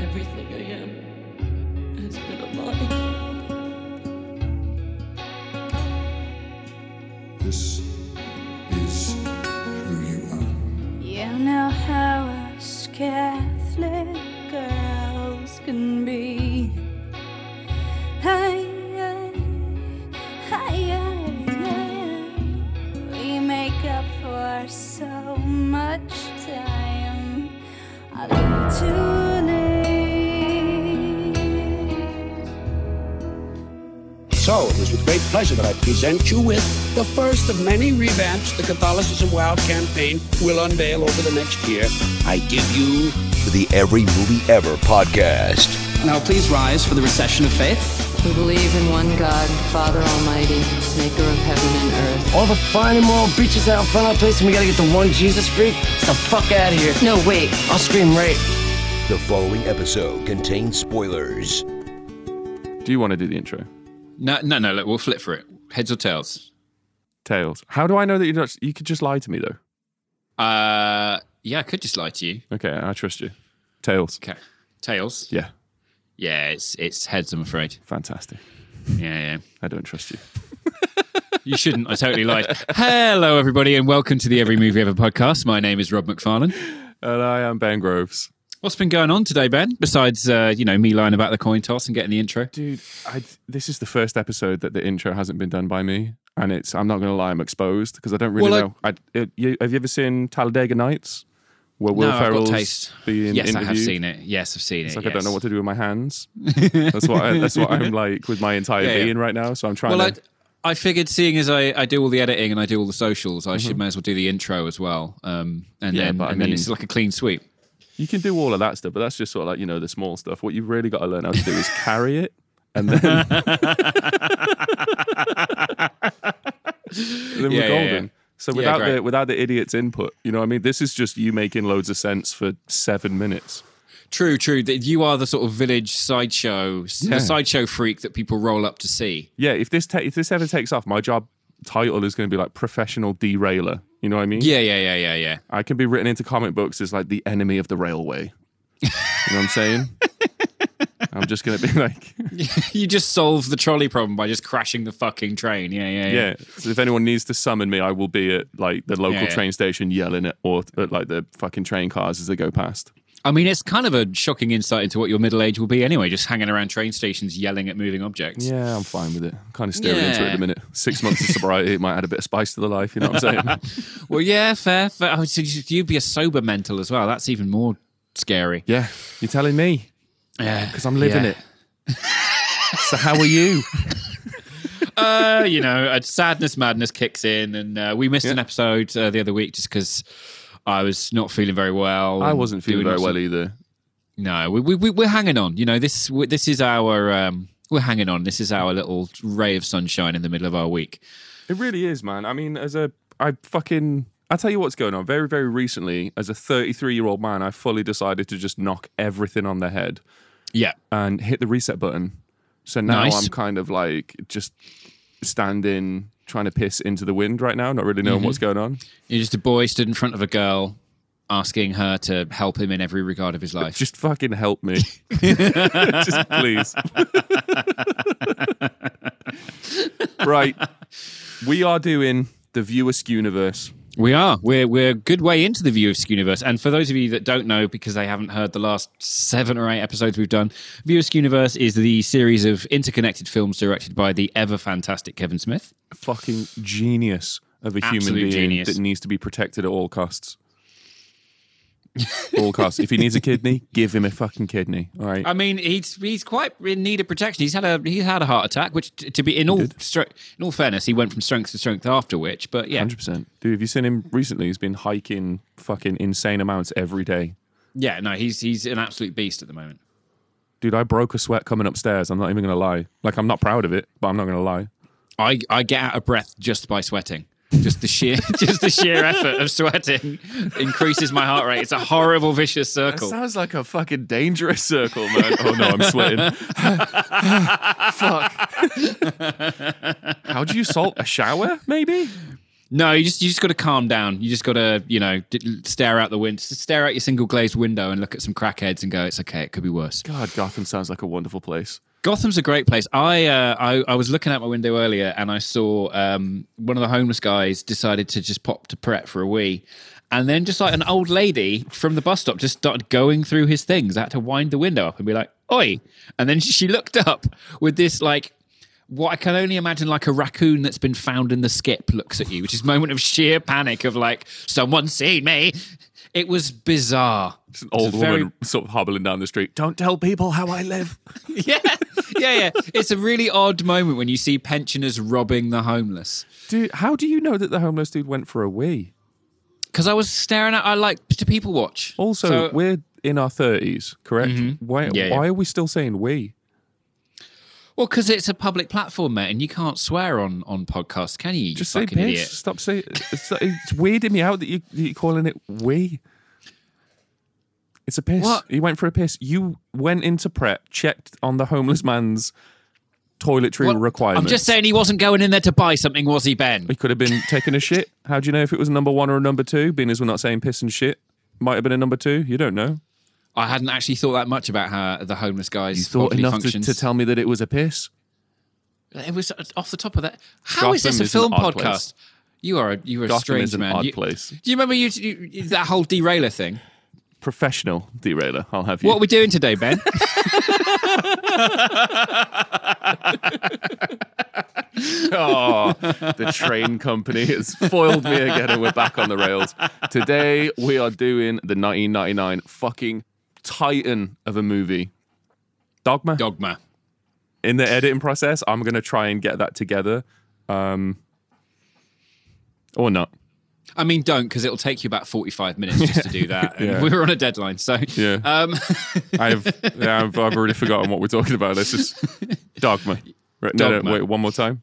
Everything I am has been a lie. This is who you are. You know how us Catholic with great pleasure that I present you with the first of many revamps the Catholicism Wow campaign will unveil over the next year. I give you the Every Movie Ever podcast. Now please rise for the recession of faith. We believe in one God, Father Almighty, maker of heaven and earth. All the fine and moral bitches out front of the place and we gotta get the one Jesus freak? Get the fuck out of here. No, wait. I'll scream rape. The following episode contains spoilers. Do you want to do the intro? No, no, no. Look, we'll flip for it. Heads or tails? Tails. How do I know that you don't? You could just lie to me though. Uh, yeah, I could just lie to you. Okay, I trust you. Tails. Okay, tails. Yeah, Yeah, it's it's heads. I'm afraid. fantastic. Yeah, yeah. I don't trust you. You shouldn't. I totally lied. Hello, everybody, and welcome to the Every Movie Ever podcast. My name is Rob McFarlane. And I am Ben Groves. What's been going on today, Ben? Besides, uh, you know, me lying about the coin toss and getting the intro. Dude, I, this is the first episode that the intro hasn't been done by me, and it's. I'm not going to lie, I'm exposed because I don't really Well, know. I, it, you, have you ever seen Talladega Nights, where Will no, I've got Ferrell's being yes, interviewed? I have seen it. Yes, I've seen it. It's it. like I don't know what to do with my hands. That's what I, that's what I'm like with my entire Yeah, yeah. being right now. So I'm trying Well, to. I, I figured, seeing as I, I do all the editing and I do all the socials, I Mm-hmm. should may as well do the intro as well. Um, and Yeah, then, but I and then it's like a clean sweep. You can do all of that stuff, but that's just sort of like you know the small stuff. What you've really got to learn how to do is carry it, and then, and then we're Yeah, yeah, golden. yeah. So without the without the idiot's input, you know, what I mean, this is just you making loads of sense for seven minutes. True, true. That you are the sort of village sideshow, Yeah. the sideshow freak that people roll up to see. Yeah, if this ta- if this ever takes off, my job title is going to be like professional derailer. You know what I mean? Yeah, yeah, yeah, yeah, yeah. I can be written into comic books as like the enemy of the railway. You know what I'm saying? I'm just going to be like, you just solve the trolley problem by just crashing the fucking train. Yeah, yeah, yeah. yeah. So if anyone needs to summon me, I will be at like the local Yeah, yeah. train station yelling at or at like the fucking train cars as they go past. I mean, it's kind of a shocking insight into what your middle age will be anyway, just hanging around train stations yelling at moving objects. Yeah, I'm fine with it. I'm kind of staring into it at Yeah. the minute. Six months of sobriety it might add a bit of spice to the life. You know what I'm saying? Well, yeah, fair. fair. Oh, so you'd be a sober mental as well. That's even more scary. yeah, you're telling me Yeah, because I'm living yeah. it. so how are you? uh, you know, a sadness madness kicks in, and uh, we missed an episode uh, the other week just because I was not feeling very well. I wasn't feeling very well either. No, we, we, we we're hanging on. You know, this we- this is our um, we're hanging on. This is our little ray of sunshine in the middle of our week. It really is, man. I mean, as a, I fucking, I tell you what's going on. Very, very recently, as a 33 year old man, I fully decided to just knock everything on the head Yeah, and hit the reset button. So now Nice. I'm kind of like just standing, trying to piss into the wind right now, not really knowing Mm-hmm. what's going on. you're just a boy stood in front of a girl, asking her to help him in every regard of his life. Just fucking help me. just please. right. We are doing the View Askewniverse. We are. We're we're a good way into the View Askewniverse. And for those of you that don't know, because they haven't heard the last seven or eight episodes we've done, View Askewniverse is the series of interconnected films directed by the ever fantastic Kevin Smith. Fucking genius of a human being genius. that needs to be protected at all costs. All costs. If he needs a kidney, give him a fucking kidney. All right. I mean, he's he's quite in need of protection. He's had a he had a heart attack, which t- to be in all stre- in all fairness, he went from strength to strength after which. But yeah, Hundred percent, dude. Have you seen him recently? He's been hiking fucking insane amounts every day, yeah, no, he's he's an absolute beast at the moment. dude. I broke a sweat coming upstairs. I'm not even gonna lie. Like I'm not proud of it, but I'm not gonna lie. I I get out of breath just by sweating. Just the sheer just the sheer effort of sweating increases my heart rate. It's a horrible vicious circle. sounds like a fucking dangerous circle, man. oh no, I'm sweating. Fuck. How do you salt a shower? Maybe. No, you just you just got to calm down. You just got to you know d- stare out the window, stare out your single glazed window, and look at some crackheads and go, "It's okay. It could be worse." God, Gotham sounds like a wonderful place. Gotham's a great place. I, uh, I I was looking out my window earlier and I saw um, one of the homeless guys decided to just pop to Pret for a wee, and then just like an old lady from the bus stop just started going through his things. I had to wind the window up and be like, "Oi!" And then she looked up with this like what I can only imagine like a raccoon that's been found in the skip looks at you, which is moment of sheer panic of like someone's seen me. It was bizarre. It's an It was old very- woman sort of hobbling down the street. Don't tell people how I live. yeah, yeah, yeah. It's a really odd moment when you see pensioners robbing the homeless. Dude, how do you know that the homeless dude went for a wee? Because I was staring at, I like to people watch. Also, So- we're in our thirties, correct? Mm-hmm. Why? Yeah, yeah. Why are we still saying we? Well, because it's a public platform, mate, and you can't swear on on podcasts, can you? you Just say idiot. Stop saying. It's, it's weirding me out that you you're calling it we. It's a piss. What? He went for a piss. You went into Pret, checked on the homeless man's toiletry What? requirements. I'm just saying he wasn't going in there to buy something, was he, Ben? He could have been taking a shit. How do you know if it was a number one or a number two? Being as we're not saying piss and shit, might have been a number two. You don't know. I hadn't actually thought that much about how the homeless guys You thought enough to, to tell me that it was a piss. It was uh, off the top of that. How is Gotham this a is film podcast? place. You are a, you are a Gotham strange is an man. odd You- place. Do you remember you, you that whole derailer thing? Professional derailer. I'll have you. What are we doing today, Ben? Oh, the train company has foiled me again, and we're back on the rails. Today we are doing the 1999 fucking titan of a movie, Dogma. Dogma. In the editing process, I'm gonna try and get that together, um, or not. I mean, don't because it'll take you about forty-five minutes just to do that. And Yeah. We're on a deadline, so Yeah. Um, I've yeah, I've, I've already forgotten what we're talking about. Let's just Dogma. Right, no, Dogma. no, wait, one more time.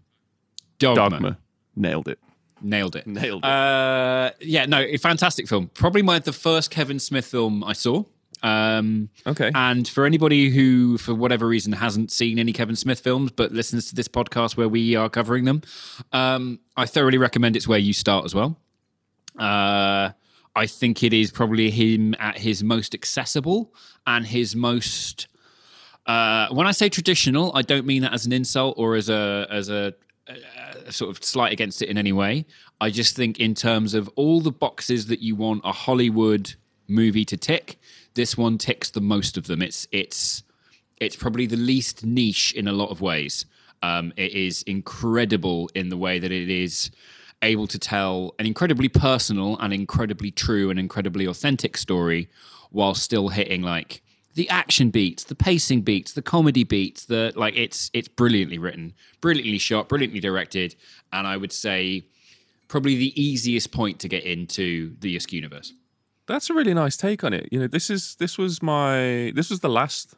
Dogma. Dogma. Nailed it. nailed it. Nailed it. Uh, yeah, no, fantastic film. Probably my the first Kevin Smith film I saw. Um, Okay. And for anybody who, for whatever reason, hasn't seen any Kevin Smith films but listens to this podcast where we are covering them, um, I thoroughly recommend it's where you start as well. Uh, I think it is probably him at his most accessible and his most. Uh, when I say traditional, I don't mean that as an insult or as a as a, a sort of slight against it in any way. I just think in terms of all the boxes that you want a Hollywood movie to tick, this one ticks the most of them. It's it's it's probably the least niche in a lot of ways. Um, it is incredible in the way that it is able to tell an incredibly personal and incredibly true and incredibly authentic story while still hitting like the action beats, the pacing beats, the comedy beats, the like it's it's brilliantly written, brilliantly shot, brilliantly directed, and I would say probably the easiest point to get into the Yusk universe. That's a really nice take on it. You know, this is this was my this was the last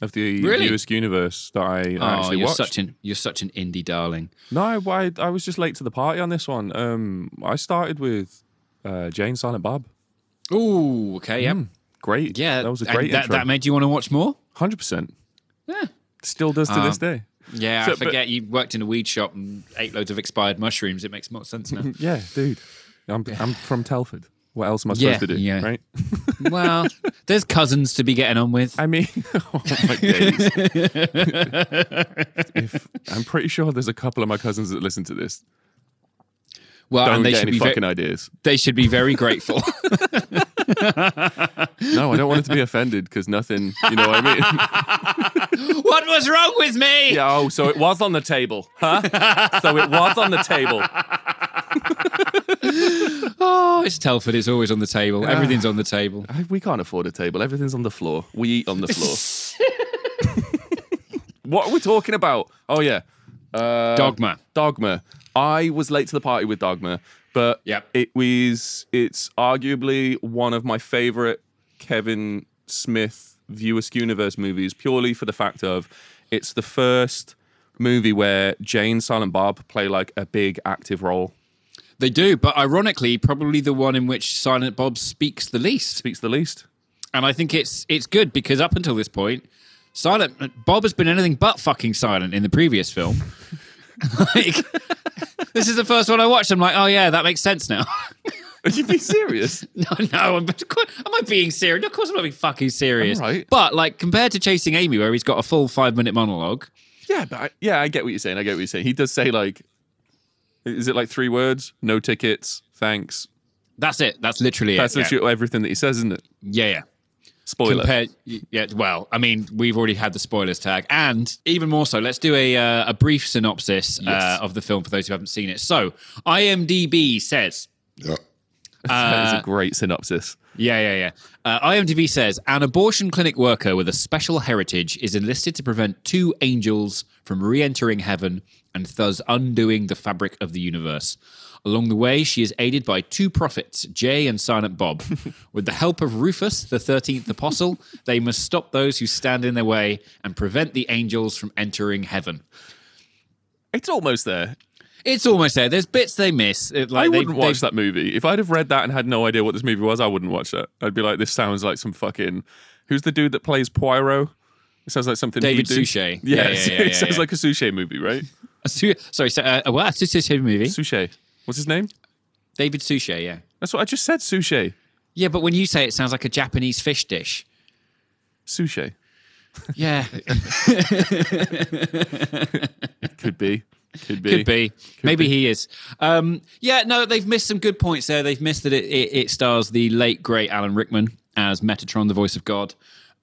of the Really? Universe that I Oh, actually you're watched. such an you're such an indie darling. no, I, I was just late to the party on this one. Um, I started with uh, Jay and Silent Bob. Oh, okay, yep. Great, Yeah, that was a great that, intro. that made you want to watch more? Hundred percent. Yeah. Still does to this Um, day. Yeah, So, I but- forget you worked in a weed shop and ate loads of expired mushrooms. It makes more sense now. Yeah, dude. I'm I'm from Telford. What else am I supposed Yeah, to do? yeah. Right? well, there's cousins to be getting on with. I mean, oh my days. if, I'm pretty sure there's a couple of my cousins that listen to this. Well, Don't and they should be ve- fucking ideas. they should be very grateful. No, I don't want it to be offended because nothing. You know what I mean? what was wrong with me? Yeah, oh, so it was on the table, huh? so it was on the table. Oh, it's Telford. It's always on the table. Everything's on the table. We can't afford a table. Everything's on the floor. We eat on the floor. what are we talking about? Oh yeah, uh, Dogma. Dogma. I was late to the party with Dogma, but Yep. it was. It's arguably one of my favorite Kevin Smith View Askew Universe movies, purely for the fact of it's the first movie where Jay and Silent Bob play like a big active role. They do, but ironically, probably the one in which Silent Bob speaks the least. Speaks the least. And I think it's it's good because up until this point, Silent Bob has been anything but fucking silent in the previous film. like, this is the first one I watched. I'm like, oh yeah, that makes sense now. Are you being serious? no, no, I'm, am I being serious? No, Of course I'm not being fucking serious. All right. But like compared to Chasing Amy, where he's got a full five minute monologue, Yeah, but I, yeah, I get what you're saying. I get what you're saying. He does say like, is it like three words? No tickets. Thanks. that's it. That's literally That's it. yeah. literally everything that he says, isn't it? yeah, yeah. Spoiler. Compared, yeah. Well, I mean, we've already had the spoilers tag, and even more so, let's do a uh, a brief synopsis uh, of the film for those who haven't seen it. So, IMDb says Yeah. that is uh, a great synopsis. Yeah, yeah, yeah. Uh, IMDb says an abortion clinic worker with a special heritage is enlisted to prevent two angels from re entering heaven and thus undoing the fabric of the universe. Along the way, she is aided by two prophets, Jay and Silent Bob. With the help of Rufus, the 13th apostle, they must stop those who stand in their way and prevent the angels from entering heaven. It's almost there. It's almost there. There's bits they miss. It- Like I they- wouldn't watch they- that movie. If I'd have read that and had no idea what this movie was, I wouldn't watch that. I'd be like, this sounds like some fucking. Who's the dude that plays Poirot? It sounds like something. David. Suchet. Yeah, Yeah, yeah, yeah, it sounds like a Suchet movie, right? A su- Sorry, so, uh, what? A movie. Suchet. What's his name? David Suchet, yeah. That's what I just said. Suchet. Yeah, but when you say it, it sounds like a Japanese fish dish. Suchet. Yeah, Could be. Could be. could be. Maybe he is. Um, yeah, no, they've missed some good points there. They've missed that it, it, it stars the late great Alan Rickman as Metatron, the voice of God.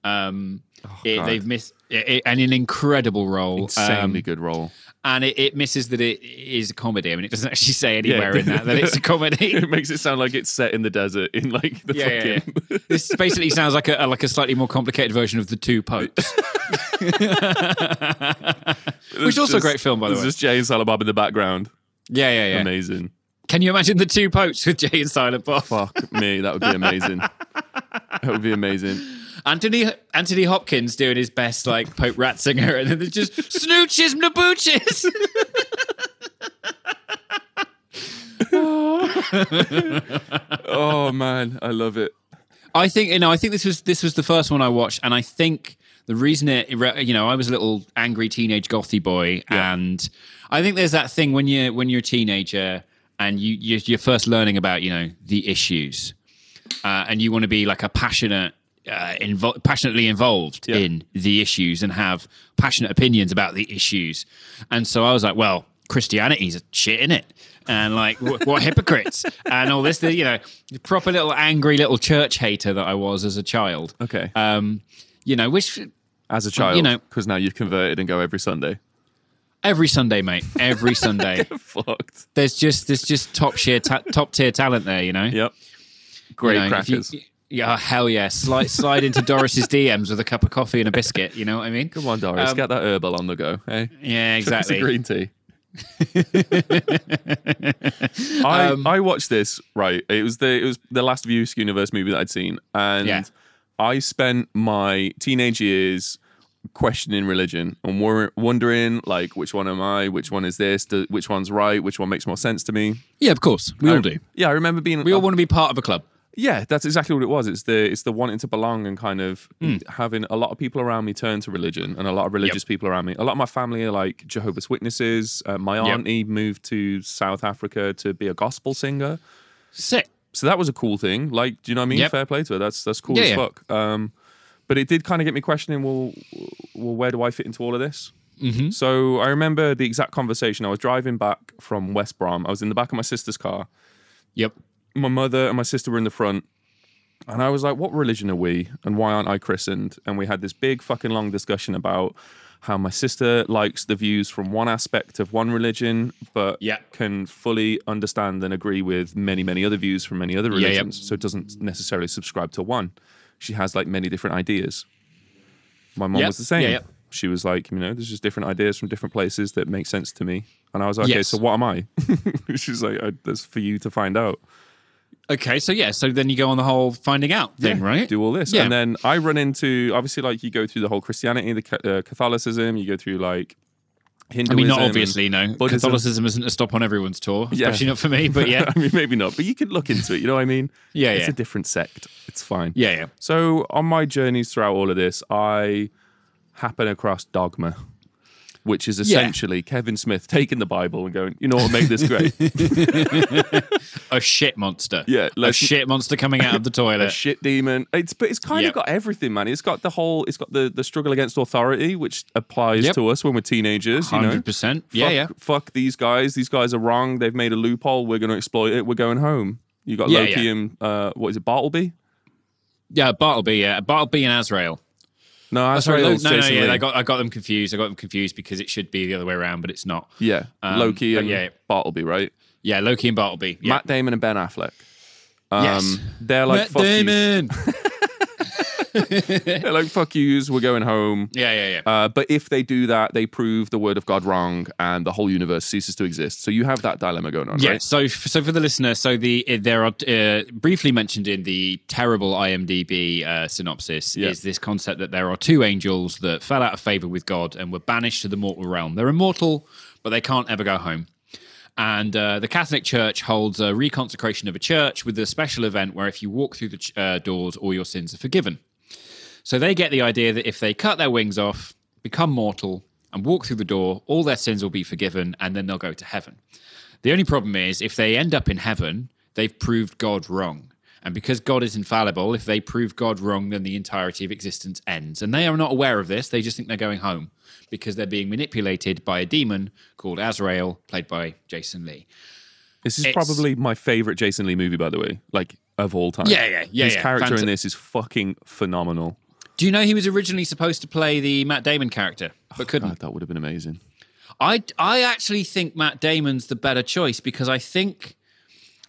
Um, it- they've missed it, and an incredible role. Insanely Um, good role. and it, it misses that it is a comedy. I mean, it doesn't actually say anywhere Yeah. in that that it's a comedy. it makes it sound like it's set in the desert in like the Yeah, fucking. yeah. This basically sounds like a, like a slightly more complicated version of the Two Popes, which is also a great film, by the way. just Jay and Silent Bob in the background. Yeah, yeah, yeah. Amazing. Can you imagine the Two Popes with Jay and Silent Bob? Fuck me, that would be amazing. that would be amazing. Anthony Anthony Hopkins doing his best like Pope Ratzinger, and then there's just snooches nabooches. Oh man, I love it. I think you know. I think this was this was the first one I watched, and I think the reason it, you know, I was a little angry teenage gothy boy, and I think there's that thing when you when you're a teenager and you you're, you're first learning about you know the issues, uh, and you want to be like a passionate. Uh, invo- passionately involved Yeah. in the issues and have passionate opinions about the issues, and so I was like, "Well, Christianity's a shit in it," and like, wh- what hypocrites and all this, the, you know, proper little angry little church hater that I was as a child. Okay. Um, you know, which As a child, you know- because now you've converted and go every Sunday. every Sunday, mate, every Sunday, Fucked. there's just there's just top tier ta- top tier talent there. You know, Yep. Great You know, if you- crackers. Yeah, hell yeah! Slide slide into Doris's DMs with a cup of coffee and a biscuit. You know what I mean? Come on, Doris, Um, get that herbal on the go. Hey, Yeah, exactly. green tea. I Um, I watched this right. It was the it was the last View Askewniverse movie that I'd seen, and Yeah. I spent my teenage years questioning religion and wor- wondering like which one am I, which one is this, Do- which one's right, which one makes more sense to me. Yeah, of course, we I- all do. Yeah, I remember being. We all want to be part of a club. Yeah, that's exactly what it was. It's the it's the wanting to belong and kind of Hmm. having a lot of people around me turn to religion and a lot of religious people around me. A lot of my family are like Jehovah's Witnesses. Uh, my Yep. auntie moved to South Africa to be a gospel singer. Sick. So that was a cool thing. Like, do you know what I mean? Yep. Fair play to her. That's that's cool Yeah, as yeah. fuck. Um, but it did kind of get me questioning. Well, well, where do I fit into all of this? Mm-hmm. So I remember the exact conversation. I was driving back from West Brom. I was in the back of my sister's car Yep. My mother and my sister were in the front. And I was like, what religion are we? And why aren't I christened? And we had this big fucking long discussion about how my sister likes the views from one aspect of one religion, but Yeah. can fully understand and agree with many, many other views from many other Yeah, yeah. religions. So it doesn't necessarily subscribe to one. She has like many different ideas. My mom was the same. She was like, you know, there's just different ideas from different places that make sense to me. And I was like, okay, so what am I? She's like, that's for you to find out. Okay, so yeah, so then you go on the whole finding out thing, Yeah, right? Do all this, Yeah. and then I run into obviously like you go through the whole Christianity, the uh, Catholicism, you go through like Hinduism, I mean, not obviously, no. Buddhism. Catholicism isn't a stop on everyone's tour, Yeah. especially not for me. But yeah, I mean, maybe not, but you could look into it. You know what I mean? Yeah, It's yeah. a different sect. It's fine. yeah, yeah. So on my journeys throughout all of this, I happen across dogma. Which is essentially Kevin Smith taking the Bible and going, you know what, make this great. a shit monster. Yeah, a shit monster coming out of the toilet. a shit demon. It's but it's kind Yep. of got everything, man. It's got the whole. It's got the the struggle against authority, which applies Yep. to us when we're teenagers. You know, 100%. Yeah, Fuck- yeah. Fuck these guys. These guys are wrong. They've made a loophole. We're going to exploit it. We're going home. You got Yeah, Loki yeah. and uh, what is it, Bartleby? Yeah, Bartleby. Yeah, Bartleby and Azrael. No, Oh, that's sorry. Lo- no, no, yeah, I got I got them confused. I got them confused because it should be the other way around, but it's not. yeah, Um, Loki and yeah. Bartleby, right? Yeah, Loki and Bartleby. Yeah. Matt Damon and Ben Affleck. Um, Yes. They're like Matt. Damon. They're like fuck yous. We're going home. yeah, yeah, yeah. Uh, but if they do that, they prove the word of God wrong, and the whole universe ceases to exist. So you have that dilemma going on, Yeah. right? So, so for the listener, so the uh, there are uh, briefly mentioned in the terrible IMDb uh, synopsis Yeah. is this concept that there are two angels that fell out of favor with God and were banished to the mortal realm. They're immortal, but they can't ever go home. And uh, the Catholic Church holds a reconsecration of a church with a special event where if you walk through the ch- uh, doors, all your sins are forgiven. So they get the idea that if they cut their wings off, become mortal, and walk through the door, all their sins will be forgiven, and then they'll go to heaven. The only problem is if they end up in heaven, they've proved God wrong. And because God is infallible, if they prove God wrong, then the entirety of existence ends. And they are not aware of this. They just think they're going home because they're being manipulated by a demon called Azrael, played by Jason Lee. This is It's- probably my favorite Jason Lee movie, by the way, like of all time. Yeah, yeah, yeah, His yeah. character in this is fucking phenomenal. Do you know he was originally supposed to play the Matt Damon character, but couldn't? God, that would have been amazing. I I actually think Matt Damon's the better choice because I think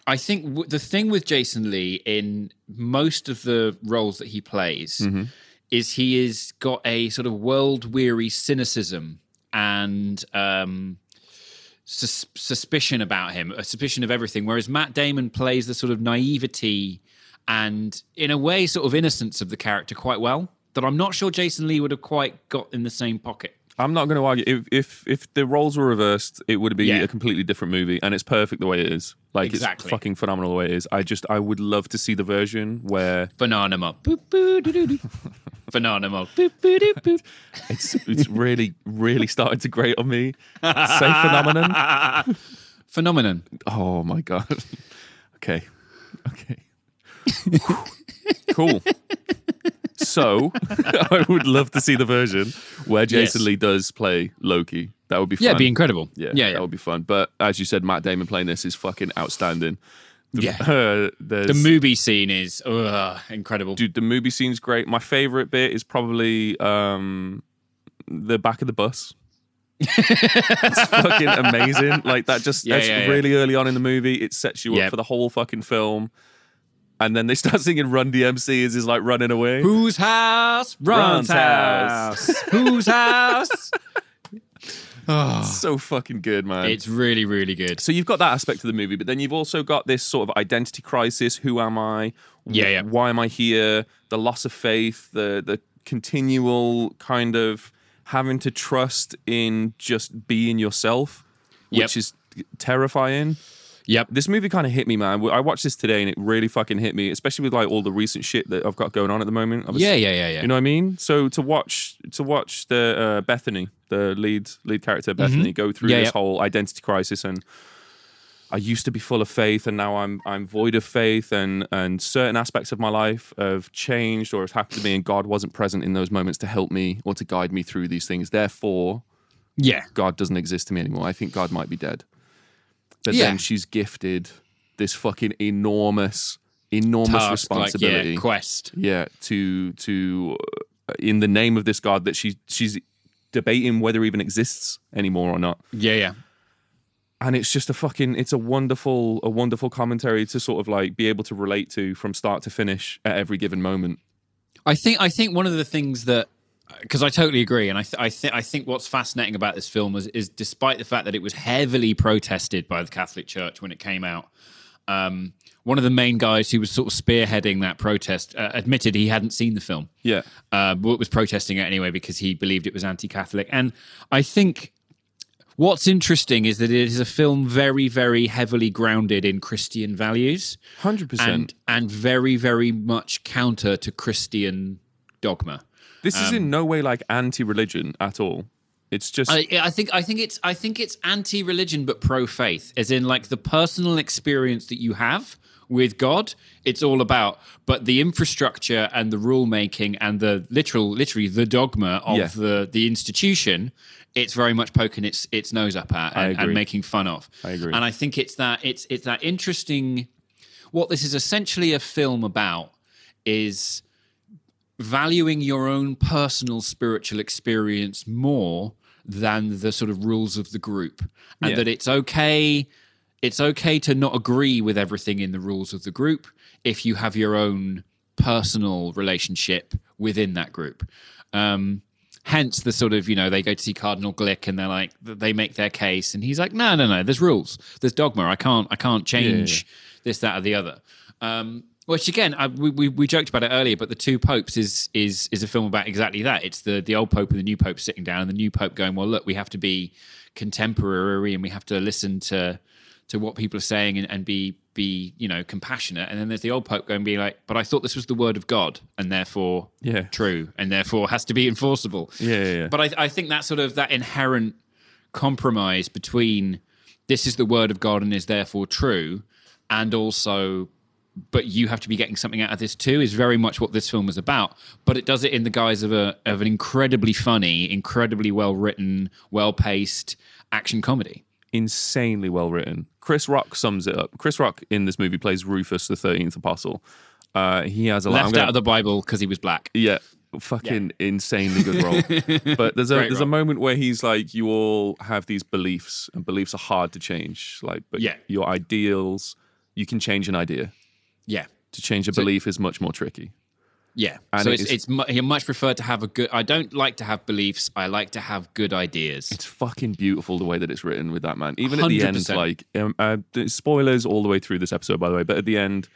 I think w- the thing with Jason Lee in most of the roles that he plays is he has got a sort of world weary cynicism and um, sus- suspicion about him, a suspicion of everything. Whereas Matt Damon plays the sort of naivety and, in a way, sort of innocence of the character quite well. That I'm not sure Jason Lee would have quite got in the same pocket. I'm not going to argue. If, if if the roles were reversed, it would be Yeah. a completely different movie, and it's perfect the way it is. Like Exactly. it's fucking phenomenal the way it is. I just I would love to see the version where Banana Mop. Boop, boo, doo, doo, doo. Banana Mop. Boo, it's it's really really starting to grate on me. Say phenomenon. Phenomenon. Oh my god. Okay. Okay. cool. So I would love to see the version where Jason Yes. Lee does play Loki. That would be fun. Yeah, it'd be incredible. Yeah, yeah, yeah. that would be fun. But as you said, Matt Damon playing this is fucking outstanding. The, Yeah. uh, The movie scene is ugh, incredible. dude, the movie scene's great. My favorite bit is probably um, the back of the bus. it's fucking amazing. Like that just yeah, yeah. really early on in the movie. It sets you Yep. up for the whole fucking film. And then they start singing Run DMC as he's like running away. Whose house? Ron's Ron's house. Whose house? Oh. so fucking good, man. It's really, really good. so you've got that aspect of the movie, but then you've also got this sort of identity crisis. Who am I? Yeah, yeah. Why am I here? The loss of faith, the the continual kind of having to trust in just being yourself, which Yep. is terrifying. Yep. This movie kind of hit me, man. I watched this today and it really fucking hit me, especially with like all the recent shit that I've got going on at the moment. Was- Yeah, yeah, yeah, yeah. You know what I mean? So to watch to watch the uh, Bethany, the lead lead character Bethany, go through Mm-hmm. Yeah, this yeah. whole identity crisis, and I used to be full of faith, and now I'm I'm void of faith, and and certain aspects of my life have changed or have happened to me, and God wasn't present in those moments to help me or to guide me through these things. Therefore, yeah. God doesn't exist to me anymore. I think God might be dead. But Yeah. then she's gifted this fucking enormous, enormous Task, like, responsibility yeah, quest. yeah to to uh, in the name of this god that she she's debating whether even exists anymore or not Yeah, yeah. and it's just a fucking it's a wonderful a wonderful commentary to sort of like be able to relate to from start to finish at every given moment I think I think one of the things that because I totally agree, and I th- I think I think what's fascinating about this film is, is despite the fact that it was heavily protested by the Catholic Church when it came out, um, one of the main guys who was sort of spearheading that protest uh, admitted he hadn't seen the film. yeah uh, but was protesting it anyway because he believed it was anti-Catholic. And I think what's interesting is that it is a film very, very heavily grounded in Christian values 100% and and very, very much counter to Christian dogma. This is Um, in no way like anti-religion at all It's just I, I think I think it's I think it's anti-religion but pro-faith, as in like the personal experience that you have with God. It's all about, but the infrastructure and the rule making and the literal, literally the dogma of Yeah. the the institution. It's very much poking its its nose up at and, and making fun of. I agree. And I think it's that it's it's that interesting. What this is essentially a film about is valuing your own personal spiritual experience more than the sort of rules of the group and Yeah. that it's okay it's okay to not agree with everything in the rules of the group if you have your own personal relationship within that group. Um hence the sort of you know they go to see cardinal glick and they're like they make their case and he's like no no no there's rules. There's dogma. I can't i can't change this that or the other. Um which again, I, we, we we joked about it earlier, but the two popes is is is a film about exactly that. It's the the old pope and the new pope sitting down, and the new pope going, "Well, look, we have to be contemporary, and we have to listen to to what people are saying, and, and be be you know compassionate." And then there's the old pope going, "Be like, but I thought this was the word of God, and therefore Yeah. true, and therefore has to be enforceable." Yeah, yeah, yeah. But I, I think that sort of that inherent compromise between this is the word of God and is therefore true, and also but you have to be getting something out of this too is very much what this film is about but it does it in the guise of a of an incredibly funny incredibly well written well paced action comedy insanely well written. Chris Rock sums it up. Chris Rock in this movie plays Rufus, the thirteenth apostle. Uh, he has a lot. Left gonna- out of the bible because he was black Yeah, fucking insanely good role. but there's a Great there's a moment where he's like, you all have these beliefs, and beliefs are hard to change. Like, but Yeah. your ideals, you can change an idea. Yeah To change a belief is much more tricky. yeah And so it it's, it's mu- he much prefer to have a good i don't like to have beliefs i like to have good ideas It's fucking beautiful the way that it's written with that man. Even at the end, like um, uh, spoilers all the way through this episode, by the way. But at the end,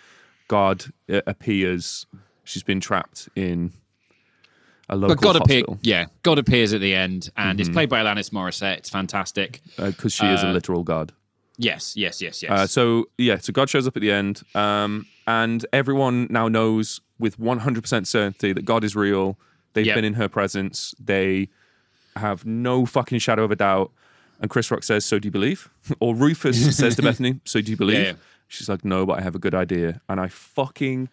God uh, appears. She's been trapped in a local but God appear, hospital yeah, God appears at the end, and Mm-hmm. it's played by Alanis Morissette. It's fantastic. because she is a literal god. Yes, yes, yes, yes. Uh, so yeah, so God shows up at the end, um, and everyone now knows with 100% certainty that God is real. They've Yep. been in her presence. They have no fucking shadow of a doubt. And Chris Rock says, "So do you believe?" Or Rufus says to Bethany, "So do you believe?" yeah. She's like, "No, but I have a good idea." And I fucking,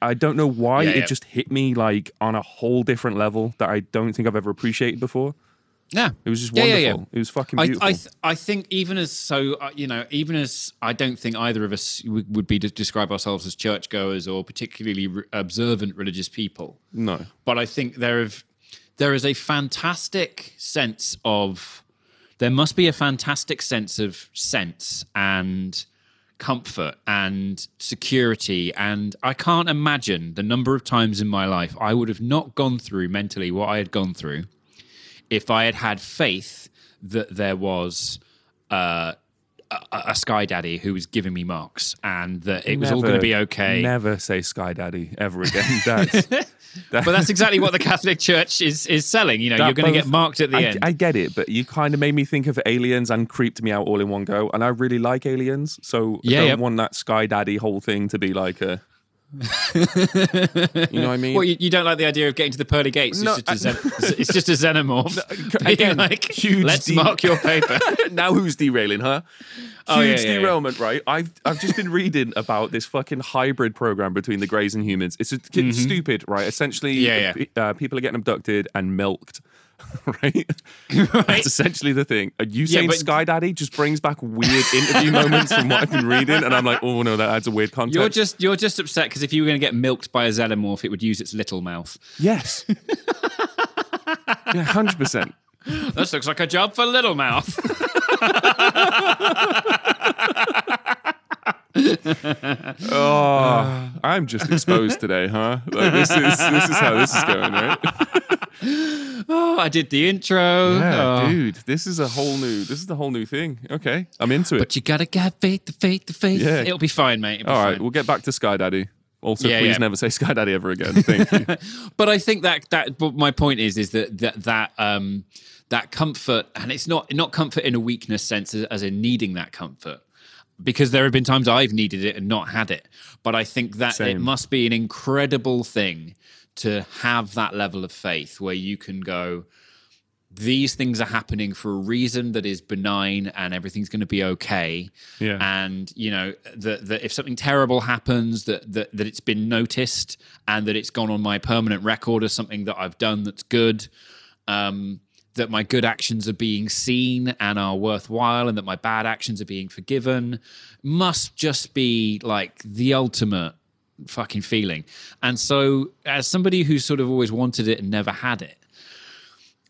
I don't know why Yeah, it yeah. just hit me like on a whole different level that I don't think I've ever appreciated before. Yeah, It was just wonderful. yeah, yeah. It was fucking I, beautiful. I, th- I think even as so, uh, you know, even as I don't think either of us would, would be to describe ourselves as churchgoers or particularly re- observant religious people. no, but I think there have there is a fantastic sense of there must be a fantastic sense of sense and comfort and security and I can't imagine the number of times in my life I would have not gone through mentally what I had gone through if I had had faith that there was uh, a, a sky daddy who was giving me marks and that it was all going to be okay. Never say Sky Daddy ever again. That's, that- But that's exactly what the Catholic Church is is selling. You know, you're going to get marked at the I, end. I get it, but you kind of made me think of aliens and creeped me out all in one go. And I really like aliens, so Yeah, I don't yeah. want that Sky Daddy whole thing to be like a. you know what I mean? well, you, you don't like the idea of getting to the pearly gates. No, it's, just a zen, it's just a xenomorph. being again, like, huge let's de- mark your paper. now who's derailing her? Oh, yeah, Huge yeah, yeah. derailment, right? I've I've just been reading about this fucking hybrid program between the Greys and humans. It's, a, it's stupid, right? Essentially, Mm-hmm. Yeah, yeah. Uh, people are getting abducted and milked. Right? Right. That's essentially the thing. You saying but- Sky Daddy just brings back weird interview moments from what I've been reading, and I'm like, oh no, that adds a weird context. You're just you're just upset because if you were going to get milked by a xenomorph, it would use its little mouth. yes, yeah, hundred percent. This looks like a job for little mouth. Oh, I'm just exposed today, huh? Like this is this is how this is going, right? oh, I did the intro. Yeah, Oh. dude, this is a whole new. This is the whole new thing. Okay, I'm into it. But you gotta get faith, the faith, the faith. Yeah. It'll be fine, mate. It'll All right, fine. we'll get back to Sky Daddy. Also, Yeah, please yeah. never say Sky Daddy ever again. Thank you. but I think that that but my point is is that that that um that comfort and it's not not comfort in a weakness sense as, as in needing that comfort because there have been times I've needed it and not had it but I think that it must be an incredible thing to have that level of faith where you can go these things are happening for a reason that is benign and everything's going to be okay. Yeah. And you know that that if something terrible happens, that that that it's been noticed and that it's gone on my permanent record as something that I've done that's good. Um, that my good actions are being seen and are worthwhile, and that my bad actions are being forgiven, must just be like the ultimate fucking feeling. And so, as somebody who's sort of always wanted it and never had it,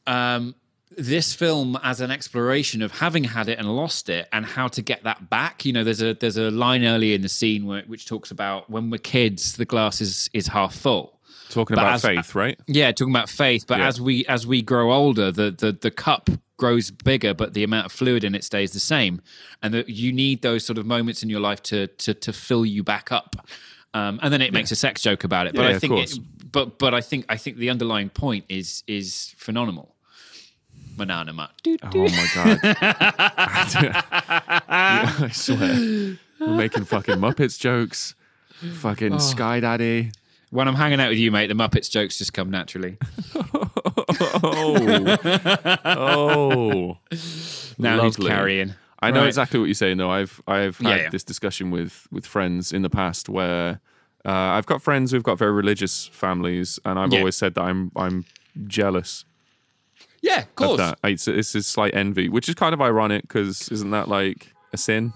um, this film as an exploration of having had it and lost it and how to get that back. You know, there's a there's a line early in the scene where, which talks about when we're kids, the glass is is half full. Talking But about as- faith, right? Yeah, talking about faith. But Yeah. as we as we grow older, the the the cup grows bigger, but the amount of fluid in it stays the same. And that you need those sort of moments in your life to to to fill you back up. Um, and then it makes a sex joke about it. But Yeah, I think it, but but I think I think the underlying point is is phenomenal. Banana Mutt. Oh my god! Yeah, I swear, we're making fucking Muppets jokes. Fucking Oh. Sky Daddy. When I'm hanging out with you, mate, the Muppets jokes just come naturally. Oh, oh. Now he's Lovely. carrying. I know Right. exactly what you're saying. though. I've I've had Yeah, yeah. this discussion with with friends in the past where uh, I've got friends who've got very religious families, and I've Yeah. always said that I'm I'm jealous Yeah, of of course. that. It's it's a slight envy, which is kind of ironic because isn't that like a sin?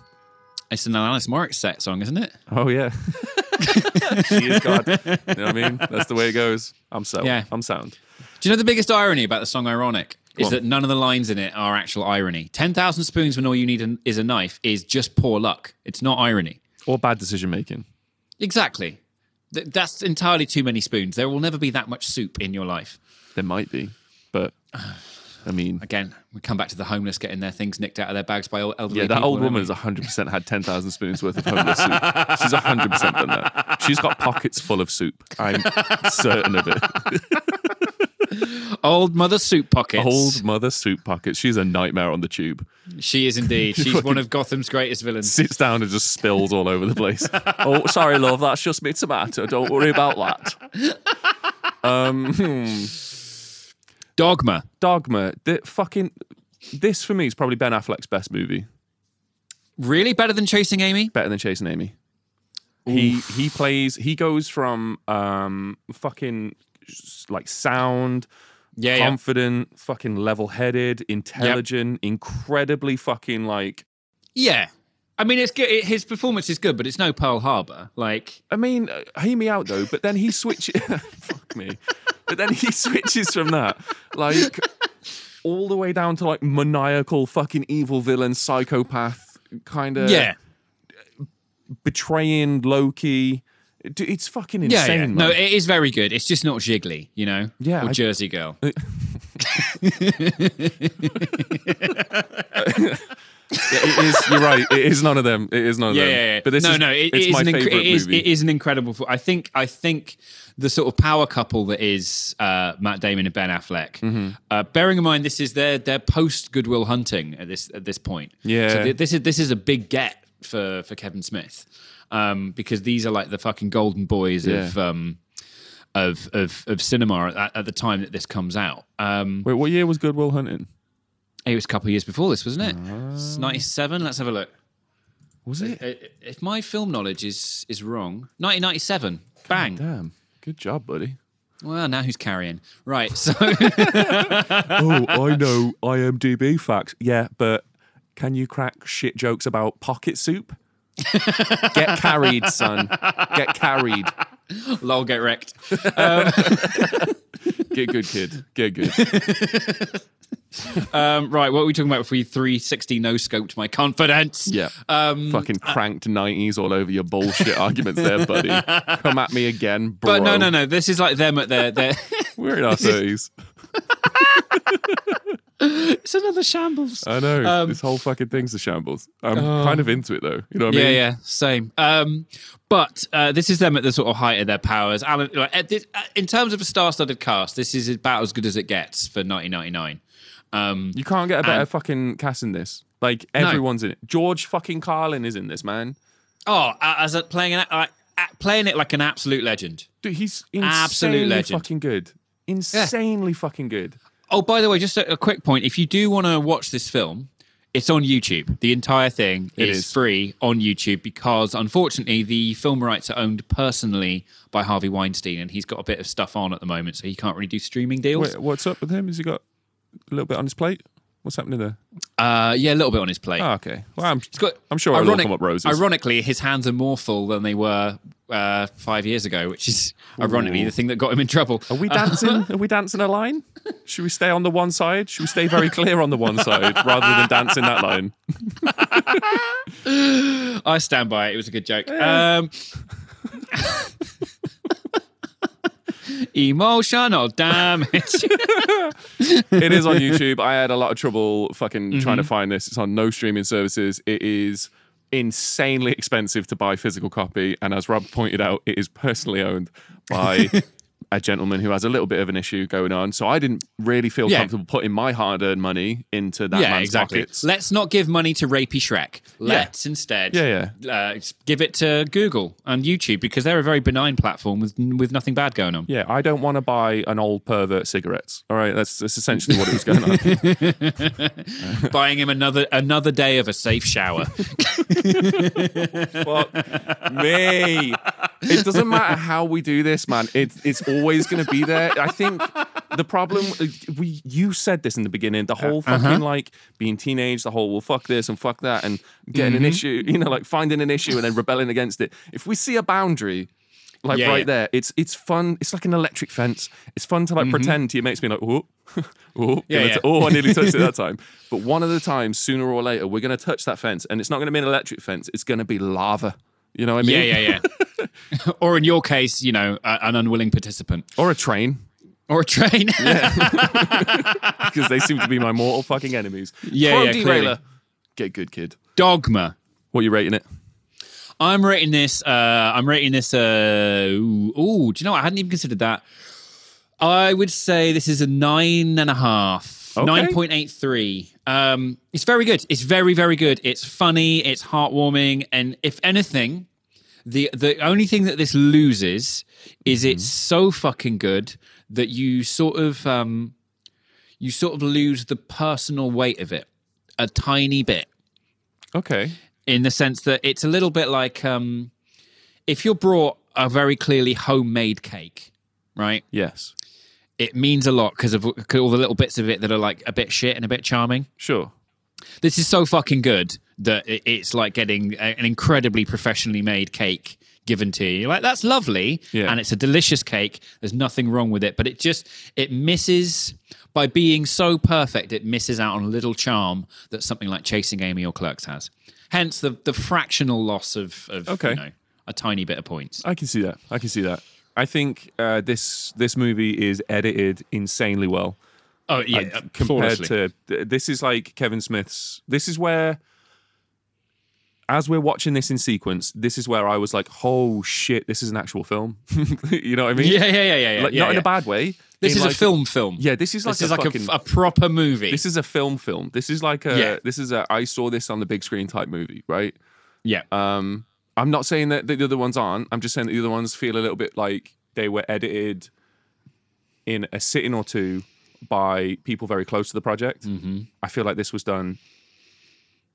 It's an Alanis Morissette song, isn't it? Oh yeah, she is God. You know what I mean? That's the way it goes. I'm so. Yeah. I'm sound. Do you know the biggest irony about the song Ironic? Go Is on. that none of the lines in it are actual irony. 10,000 spoons when all you need is a knife is just poor luck. It's not irony. Or bad decision making. Exactly. Th- That's entirely too many spoons. There will never be that much soup in your life. There might be, but I mean, Again, we come back to the homeless getting their things nicked out of their bags by old- elderly yeah, that people, old woman has 100 percent had 10,000 spoons worth of homeless soup. She's 100 percent done that. She's got pockets full of soup. I'm certain of it. Old mother soup pockets. Old mother soup pockets. She's a nightmare on the tube. She is indeed. She's one of Gotham's greatest villains. Sits down and just spills all over the place. oh, sorry, love. That's just me tomato. Don't worry about that. Um, hmm. Dogma. Dogma. The fucking. This for me is probably Ben Affleck's best movie. Really better than Chasing Amy? Better than Chasing Amy. He he plays. He goes from um fucking like sound, Yeah, yeah. confident, fucking level-headed, intelligent, incredibly fucking like. Yeah. I mean, it's good. It, his performance is good, but it's no Pearl Harbor. Like, I mean, uh, hear me out though. But then he switches. fuck me. But then he switches from that, like, all the way down to like maniacal, fucking evil villain, psychopath, kind of. yeah, Betraying Loki. Dude, It's fucking insane. yeah. man. No, it is very good. It's just not Gigli, you know. Yeah, or I- Jersey Girl. Yeah, it is. You're right. It is none of them. It is none of yeah, them. yeah, yeah. But this no, is, no, it, it's it is my an inc- favorite it is, movie. it is an incredible. I think, I think the sort of power couple that is uh, Matt Damon and Ben Affleck. Mm-hmm. Uh, bearing in mind this is their their post Good Will Hunting at this at this point. Yeah. so th- this is this is a big get for for Kevin Smith um, because these are like the fucking golden boys of. Um, of, of of cinema at, at the time that this comes out. Um, Wait, what year was Good Will Hunting? It was a couple of years before this, wasn't it? Ah. It's Ninety seven. Let's have a look. Was it? I- If my film knowledge is is wrong, 1997. Bang. Damn. Good job, buddy. Well, now who's carrying? Right. So oh, I know IMDb facts. Yeah, but can you crack shit jokes about pocket soup? Get carried, son. Get carried. lol, get wrecked. Get good, kid. Get good. Um, right. What were we talking about before you 360 no scoped my confidence? Yeah. Um, Fucking cranked 90s all over your bullshit arguments there, buddy. Come at me again, bro. but no, no, no. This is like them at their their. We're in our 30s. it's another shambles. I know. Um, this whole fucking thing's a shambles. I'm kind of into it, though. You know what I Yeah, mean? yeah, same. Um, but uh, this is them at the sort of height of their powers. Alan, like, this, uh, in terms of a star-studded cast, this is about as good as it gets for 1999. Um, You can't get a better And- fucking cast in this. Like, everyone's in it. George fucking Carlin is in this, man. oh, uh, as a, playing an, playing it like an absolute legend. Dude, he's Absolute legend. fucking good. Insanely fucking good. Oh, by the way, just a, a quick point. If you do want to watch this film, it's on YouTube. The entire thing It is, is. free on YouTube because, unfortunately, the film rights are owned personally by Harvey Weinstein, and he's got a bit of stuff on at the moment, so he can't really do streaming deals. Wait, what's up with him? Has he got a little bit on his plate? What's happening there? Uh, yeah, a little bit on his plate. Oh, okay. Well, I'm, got- I'm sure it'll come up roses. Ironically, his hands are more full than they were uh, five years ago, which is ironically Ooh. the thing that got him in trouble. Are we dancing? Are we dancing a line? Should we stay on the one side? Should we stay very clear on the one side rather than dancing that line? I stand by it. It was a good joke. Um, emotional damage. It is on YouTube. I had a lot of trouble fucking trying Mm-hmm. to find this. It's on no streaming services. It is insanely expensive to buy physical copy, and as Rob pointed out, it is personally owned by a gentleman who has a little bit of an issue going on. So I didn't really feel Yeah. comfortable putting my hard-earned money into that yeah, man's exactly. pockets. Let's not give money to Rapey Shrek. Let's instead Yeah, Uh, give it to Google and YouTube because they're a very benign platform with with nothing bad going on. Yeah, I don't want to buy an old pervert cigarettes. All right, that's, that's essentially what it was going on. Buying him another another day of a safe shower. Fuck me. It doesn't matter how we do this, man. It, it's always going to be there. I think the problem uh, we you said this in the beginning. The whole uh, uh-huh. fucking like being teenage, the whole well fuck this and fuck that, and getting an mm-hmm. issue. You know, like finding an issue and then rebelling against it. If we see a boundary. Like Yeah, right yeah. there, it's it's fun. It's like an electric fence. It's fun to like mm-hmm. pretend to your mates, being like, oh, oh, Yeah, yeah. t- oh, I nearly touched it that time. But one of the times, sooner or later, we're gonna touch that fence, and it's not gonna be an electric fence. It's gonna be lava. You know what I mean? yeah, yeah, yeah. or in your case, you know, a, an unwilling participant Or a train, or a train. because they seem to be my mortal fucking enemies. Yeah, Pro yeah, derailer. clearly. Get good, kid. Dogma. What are you rating it? I'm rating this. Uh, I'm rating this. Uh, ooh, ooh, do you know? What? I hadn't even considered that. I would say this is a nine and a half. Okay. Nine point eight three. Um, it's very good. It's very very good. It's funny. It's heartwarming. And if anything, the the only thing that this loses is it's so fucking good that you sort of um, you sort of lose the personal weight of it a tiny bit Okay. in the sense that it's a little bit like um, if you're brought a very clearly homemade cake, right? Yes. It means a lot because of all the little bits of it that are like a bit shit and a bit charming. Sure. This is so fucking good that it's like getting an incredibly professionally made cake given to you. You're like that's lovely, Yeah. and it's a delicious cake. There's nothing wrong with it, but it just it misses by being so perfect. It misses out on a little charm that something like Chasing Amy or Clerks has. Hence the the fractional loss of of Okay. you know a tiny bit of points. I can see that. I can see that. I think uh, this this movie is edited insanely well. Oh yeah, like, uh, compared flawlessly. to this is like Kevin Smith's. This is where, as we're watching this in sequence, this is where I was like, "Oh shit, this is an actual film." you know what I mean? yeah, yeah, yeah, yeah, yeah. Like, yeah, not in a bad way. This is a film film. Yeah, this is like this is a like fucking, a, a proper movie. This is a film film. This is like a. Yeah. This is a. I saw this on the big screen type movie, right? yeah. Um, I'm not saying that the other ones aren't. I'm just saying that the other ones feel a little bit like they were edited in a sitting or two by people very close to the project. Mm-hmm. I feel like this was done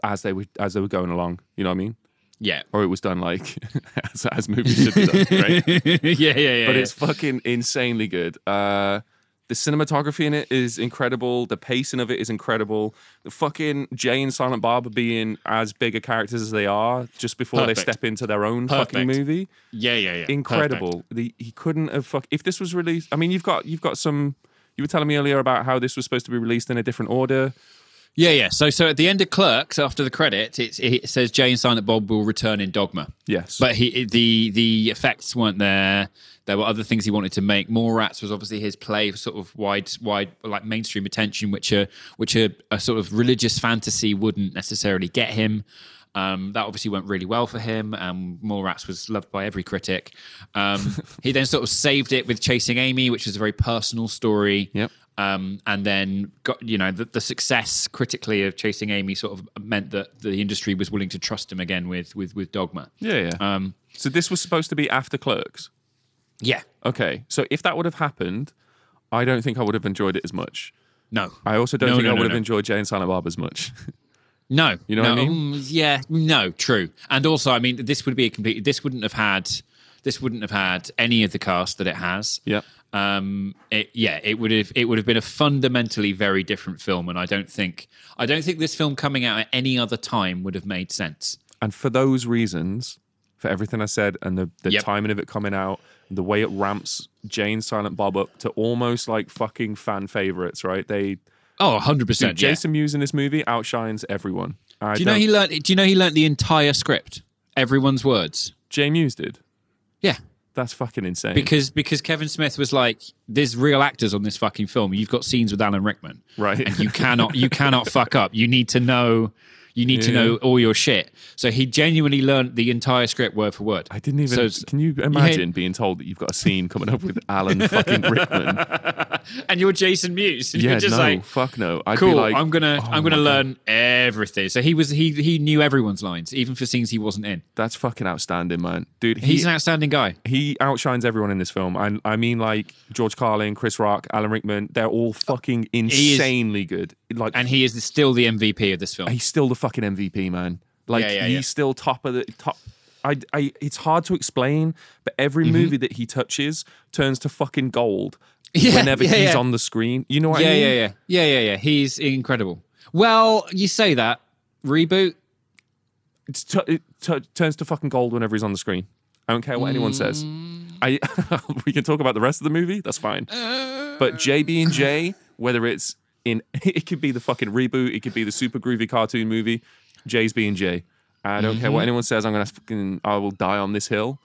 as they were as they were going along. You know what I mean? yeah. Or it was done like as, as movies should be done, right? yeah, yeah, yeah. but yeah. it's fucking insanely good. Uh, the cinematography in it is incredible. The pacing of it is incredible. The fucking Jay and Silent Bob being as big a characters as they are just before they step into their own fucking movie. yeah, yeah, yeah. Incredible. The he couldn't have fuck if this was released. I mean, you've got you've got some. You were telling me earlier about how this was supposed to be released in a different order. Yeah, yeah. So, so at the end of Clerks, after the credits, it's, it says Jay and Silent Bob will return in Dogma. Yes, But he, the the effects weren't there. There were other things he wanted to make. Mallrats was obviously his play for sort of wide, wide, like mainstream attention, which a which a, a sort of religious fantasy wouldn't necessarily get him. Um, that obviously went really well for him. Um, Mallrats was loved by every critic. Um, he then sort of saved it with Chasing Amy, which was a very personal story. Yep. Um, and then got you know the, the success critically of Chasing Amy sort of meant that the industry was willing to trust him again with with with Dogma. yeah, yeah. Um, so this was supposed to be after Clerks. yeah, Okay, so if that would have happened, I don't think I would have enjoyed it as much. No. I also don't No, think no, I no, would have no. enjoyed Jay and Silent Bob as much. No, You know no, what I mean? mm, yeah, no, true. And also, I mean, this would be a complete. This wouldn't have had. This wouldn't have had any of the cast that it has. Yep. Um. It, yeah. It would have. It would have been a fundamentally very different film, and I don't think. I don't think this film coming out at any other time would have made sense. And for those reasons, for everything I said and the, the Yep. timing of it coming out, the way it ramps Jay and Silent Bob up to almost like fucking fan favorites, right? They Oh, 100 dude, percent. Yeah. Jason Mewes in this movie outshines everyone. I Do you know he learned? Do you know he learned the entire script, everyone's words? Jay Mewes did? Yeah. That's fucking insane. Because because Kevin Smith was like, "There's real actors on this fucking film. You've got scenes with Alan Rickman, Right. And you cannot you cannot fuck up. You need to know you need to know all your shit." So he genuinely learned the entire script word for word. I didn't even. So can you imagine being told that you've got a scene coming up with Alan fucking Rickman? and you're Jason Mewes. And yeah, you're just no, like, fuck no. I'd cool. be like, I'm gonna oh I'm gonna my God. learn everything. So he was he he knew everyone's lines, even for scenes he wasn't in. That's fucking outstanding, man, dude. He, He's an outstanding guy. he outshines everyone in this film. I, I mean, like George Carlin, Chris Rock, Alan Rickman. They're all fucking insanely good. Like, And he is still the MVP of this film. he's still the fucking MVP, man. Like, Yeah, yeah, he's yeah. still top of the top. I, I, it's hard to explain, but every Mm-hmm. movie that he touches turns to fucking gold Yeah, whenever he's on the screen. You know what yeah, I mean? yeah, yeah, yeah, yeah, yeah. He's incredible. Well, you say that reboot. It's t- it t- turns to fucking gold whenever he's on the screen. I don't care what anyone says. Mm. I we can talk about the rest of the movie. That's fine. But JB and J, whether it's in, it could be the fucking reboot, it could be the super groovy cartoon movie. J's B and J. I don't Mm-hmm. care what anyone says. I'm gonna fucking. I will die on this hill.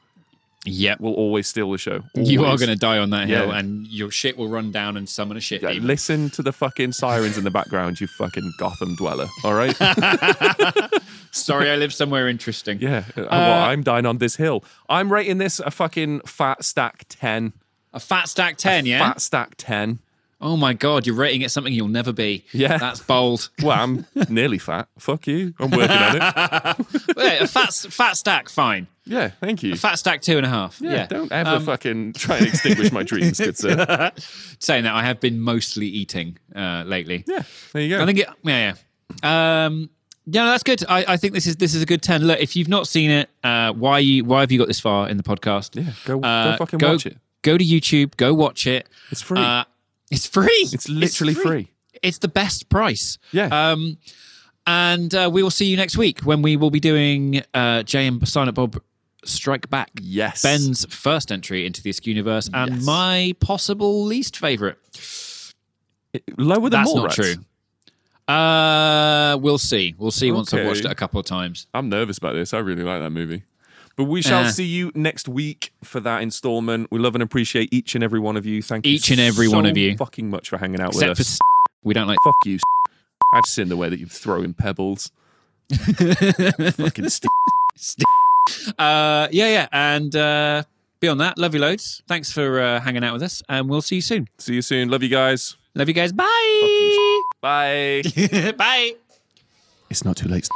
Yep. Will always steal the show. You are going to die on that hill, Yeah. and your shit will run down and summon a shit Yeah, demon. listen to the fucking sirens in the background, you fucking Gotham dweller. All right. Sorry, I live somewhere interesting. Yeah. Uh, well, I'm dying on this hill. I'm rating this a fucking fat stack 10. A fat stack 10, yeah? Fat stack 10. Oh my God, you're rating it something you'll never be. Yeah. That's bold. Well, I'm nearly fat. Fuck you. I'm working on it. Wait, a fat, fat stack, fine. Yeah, thank you. A fat stack, two and a half. Yeah, Yeah. don't ever Um, fucking try and extinguish my dreams, good sir. Saying that, I have been mostly eating uh, lately. Yeah, there you go. I think it, yeah, yeah. Um, yeah, no, that's good. I, I think this is this is a good ten. Look, if you've not seen it, uh, why you why have you got this far in the podcast? Yeah, go- go Uh, fucking watch it. Go to YouTube. Go watch it. It's free. Uh, it's free. It's literally free. It's the best price. Yeah. Um, and uh, we will see you next week when we will be doing uh, Jay and Silent Bob Strike Back. Yes. Ben's first entry into the Askew universe and Yes. my possible least favorite. Lower than That's not Mallrats. true. Uh, we'll see. We'll see once I've watched it a couple of times. I'm nervous about this. I really like that movie. But we shall Uh. see you next week for that installment. We love and appreciate each and every one of you. Thank you Each and every one of you. fucking much for hanging out Except with for us. s- we don't like. Fuck you. I've seen the way that you throw in pebbles. fucking st- Uh, yeah, yeah. And uh, beyond that, love you loads. Thanks for uh, hanging out with us, and we'll see you soon. See you soon. Love you guys. Love you guys. Bye. Bye. Bye. it's not too late.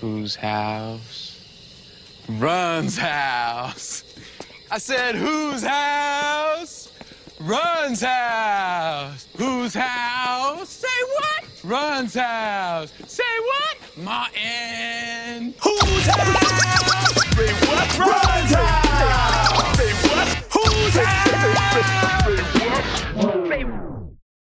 Whose house? Run's house. I said, whose house? Run's house. Whose house? Say what? Run's house. Say what? Martin. Whose house? Say what? Run's house. Say what? Whose house? Say what?